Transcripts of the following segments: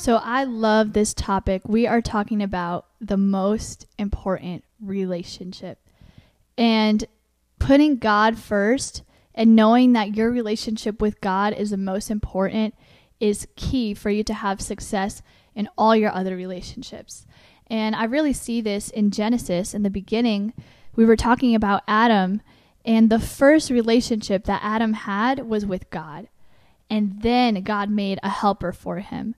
So I love this topic. We are talking about the most important relationship and putting God first and knowing that your relationship with God is the most important is key for you to have success in all your other relationships. And I really see this in Genesis in the beginning. We were talking about Adam, and the first relationship that Adam had was with God. And then God made a helper for him.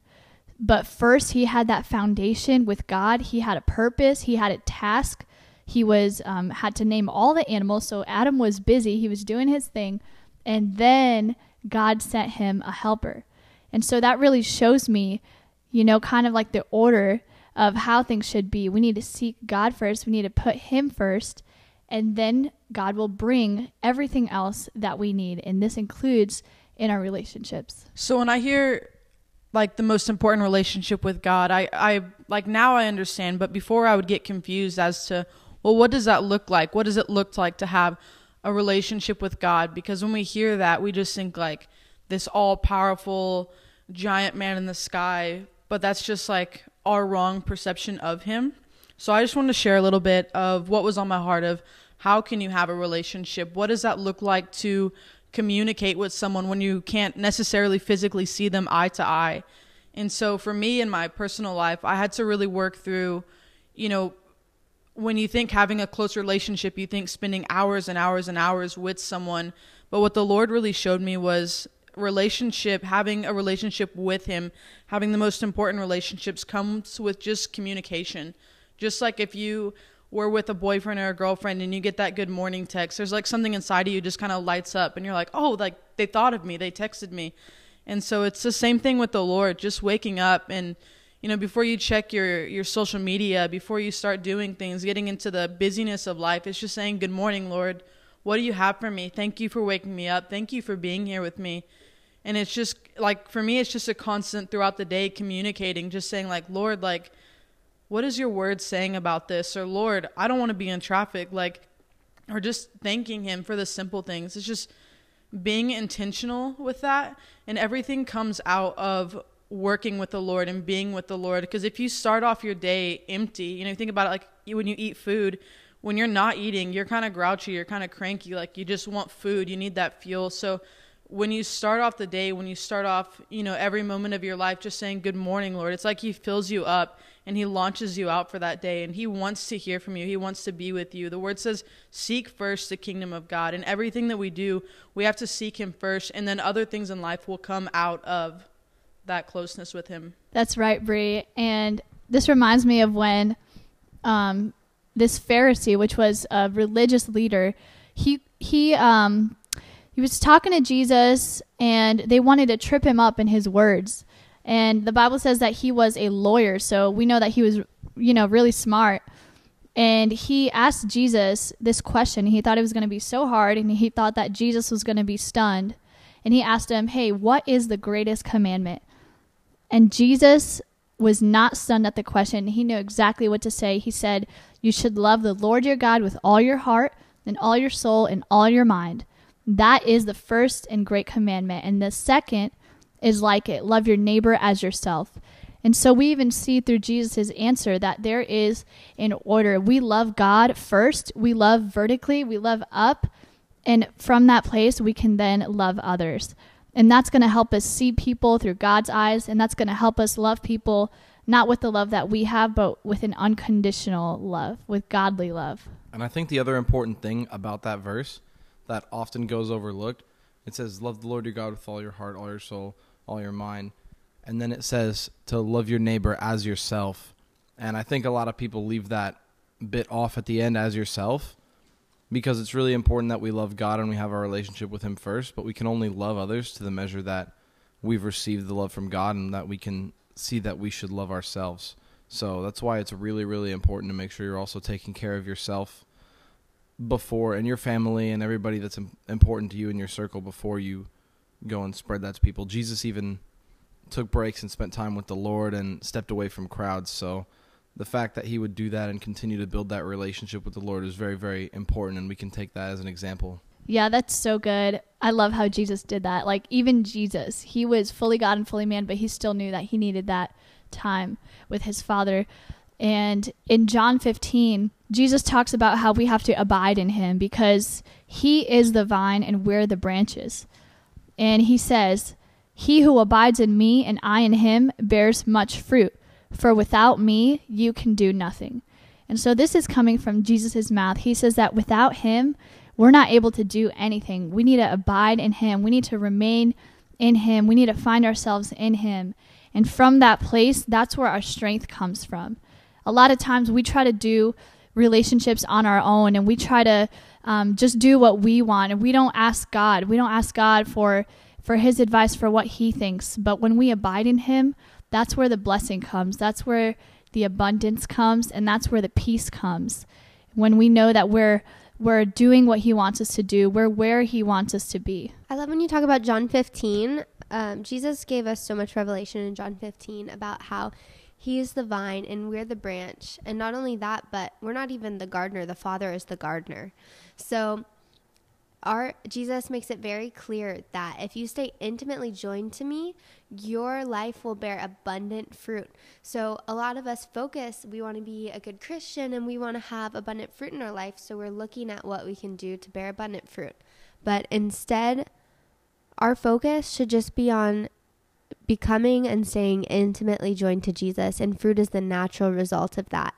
But first, he had that foundation with God. He had a purpose, he had a task. He was um, had to name all the animals. So Adam was busy, he was doing his thing. And then God sent him a helper. And so that really shows me, you know, kind of like the order of how things should be. We need to seek God first, we need to put Him first, and then God will bring everything else that we need. And this includes in our relationships. So when I hear like the most important relationship with God, I, I like now I understand, but before I would get confused as to, well, what does that look like? What does it look like to have a relationship with God? Because when we hear that, we just think like this all powerful giant man in the sky, but that's just like our wrong perception of him. So I just wanted to share a little bit of what was on my heart of how can you have a relationship? What does that look like to communicate with someone when you can't necessarily physically see them eye to eye? And so for me in my personal life, I had to really work through, you know, when you think having a close relationship, you think spending hours and hours and hours with someone. But what the Lord really showed me was relationship, having a relationship with Him, having the most important relationships comes with just communication. Just like if you were with a boyfriend or a girlfriend and you get that good morning text, there's like something inside of you just kind of lights up and you're like, oh, like they thought of me, they texted me. And so it's the same thing with the Lord, just waking up and you know, before you check your your social media, before you start doing things, getting into the busyness of life, it's just saying, "Good morning, Lord. What do you have for me? Thank you for waking me up. Thank you for being here with me." And it's just like for me, it's just a constant throughout the day communicating, just saying like, "Lord, like what is your word saying about this? Or lord i don't want to be in traffic like or just thanking him for the simple things. It's just being intentional with that and everything comes out of working with the lord and being with the lord. Because if you start off your day empty you know think about it like when you eat food when you're not eating you're kind of grouchy you're kind of cranky like you just want food you need that fuel. So when you start off the day when you start off you know every moment of your life just saying good morning lord. It's like he fills you up and he launches you out for that day and he wants to hear from you. He wants to be with you. The word says seek first the kingdom of god and everything that we do we have to seek him first and then other things in life will come out of that closeness with him. That's right brie and this reminds me of when um, this pharisee which was a religious leader he he um he was talking to jesus and they wanted to trip him up in his words and the Bible says that he was a lawyer, so we know that he was, you know, really smart. And he asked Jesus this question. He thought it was going to be so hard, and he thought that Jesus was going to be stunned. And he asked him, Hey, what is the greatest commandment? And Jesus was not stunned at the question. He knew exactly what to say. He said, You should love the Lord your God with all your heart, and all your soul, and all your mind. That is the first and great commandment. And the second is like it love your neighbor as yourself. And so we even see through Jesus' answer that there is an order. We love God first, we love vertically, we love up, and from that place, we can then love others. And that's going to help us see people through God's eyes, and that's going to help us love people not with the love that we have, but with an unconditional love, with godly love. And I think the other important thing about that verse that often goes overlooked, it says, Love the Lord your God with all your heart, all your soul, all your mind. And then it says to love your neighbor as yourself. And I think a lot of people leave that bit off at the end as yourself because it's really important that we love God and we have our relationship with Him first, but we can only love others to the measure that we've received the love from God and that we can see that we should love ourselves. So that's why it's really, really important to make sure you're also taking care of yourself before and your family and everybody that's important to you in your circle before you go and spread that to people. Jesus even took breaks and spent time with the Lord and stepped away from crowds. So the fact that he would do that and continue to build that relationship with the Lord is very, very important, and we can take that as an example. Yeah, that's so good. I love how Jesus did that. Like, even Jesus, he was fully God and fully man, but he still knew that he needed that time with his Father. And in John 15, Jesus talks about how we have to abide in him because he is the vine and we're the branches. And he says, He who abides in me and I in him bears much fruit, for without me you can do nothing. And so this is coming from Jesus' mouth. He says that without him, we're not able to do anything. We need to abide in him. We need to remain in him. We need to find ourselves in him. And from that place, that's where our strength comes from. A lot of times we try to do relationships on our own and we try to um, just do what we want and we don't ask God. We don't ask God for for his advice for what he thinks. But when we abide in him, that's where the blessing comes. That's where the abundance comes and that's where the peace comes. When we know that we're we're doing what he wants us to do, we're where he wants us to be. I love when you talk about John 15. Um, Jesus gave us so much revelation in John 15 about how he is the vine and we're the branch. And not only that, but we're not even the gardener, the Father is the gardener. So our Jesus makes it very clear that if you stay intimately joined to me, your life will bear abundant fruit. So a lot of us focus, we want to be a good Christian and we want to have abundant fruit in our life, so we're looking at what we can do to bear abundant fruit. But instead, our focus should just be on becoming and staying intimately joined to Jesus, and fruit is the natural result of that.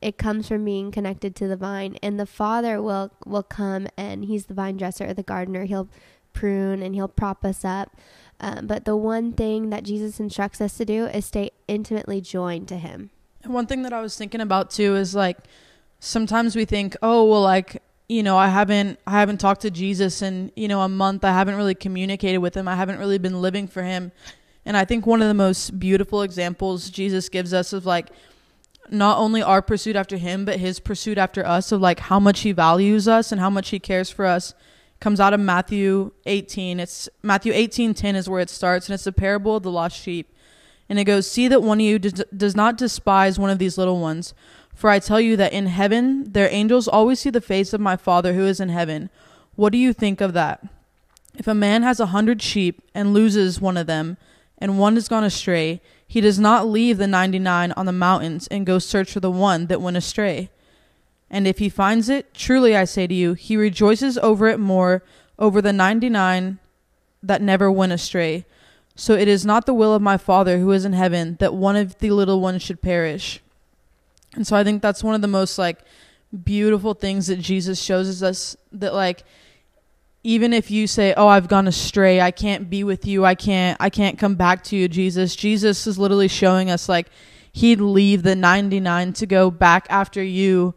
It comes from being connected to the vine and the father will will come and he's the vine dresser or the gardener. He'll prune and he'll prop us up. Um, but the one thing that jesus instructs us to do is stay intimately joined to him. And one thing that I was thinking about too is like sometimes we think, oh well, like you know, I haven't I haven't talked to Jesus in you know a month. I haven't really communicated with him. I haven't really been living for him. And I think one of the most beautiful examples Jesus gives us of like not only our pursuit after him, but his pursuit after us of like how much he values us and how much he cares for us comes out of Matthew 18. It's Matthew 18:10 is where it starts and it's the parable of the lost sheep. And it goes, "See that one of you does, does not despise one of these little ones, for I tell you that in heaven their angels always see the face of my Father who is in heaven. What do you think of that? If a man has a hundred sheep and loses one of them, and one has gone astray, he does not leave the 99 on the mountains and go search for the one that went astray. And if he finds it, truly I say to you, he rejoices over it more over the 99 that never went astray. So it is not the will of my Father who is in heaven that one of the little ones should perish. And so I think that's one of the most like beautiful things that Jesus shows us that like even if you say, "Oh, I've gone astray. I can't be with you. I can't I can't come back to you, Jesus." Jesus is literally showing us like he'd leave the 99 to go back after you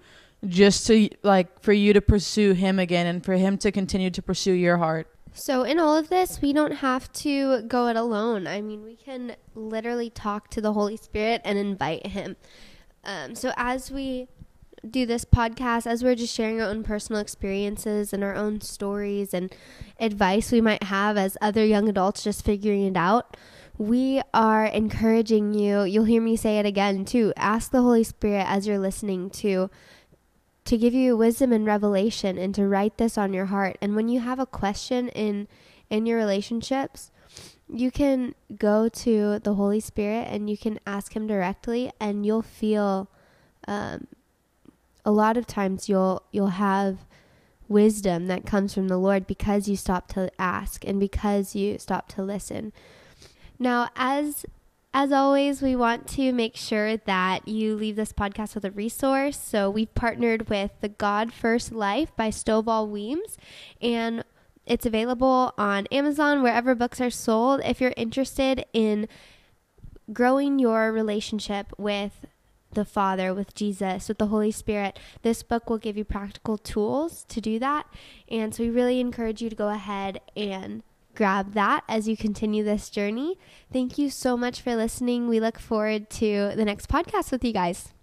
just to like for you to pursue him again and for him to continue to pursue your heart. So, in all of this, we don't have to go it alone. I mean, we can literally talk to the Holy Spirit and invite Him. Um, so, as we do this podcast, as we're just sharing our own personal experiences and our own stories and advice we might have as other young adults just figuring it out, we are encouraging you. You'll hear me say it again too. Ask the Holy Spirit as you're listening to to give you wisdom and revelation and to write this on your heart. And when you have a question in in your relationships, you can go to the Holy Spirit and you can ask Him directly, and you'll feel. Um, a lot of times, you'll you'll have wisdom that comes from the Lord because you stop to ask and because you stop to listen. Now, as as always, we want to make sure that you leave this podcast with a resource. So we've partnered with The God First Life by Stovall Weems, and it's available on Amazon, wherever books are sold. If you're interested in growing your relationship with the Father, with Jesus, with the Holy Spirit, this book will give you practical tools to do that. And so we really encourage you to go ahead and grab that as you continue this journey. Thank you so much for listening. We look forward to the next podcast with you guys.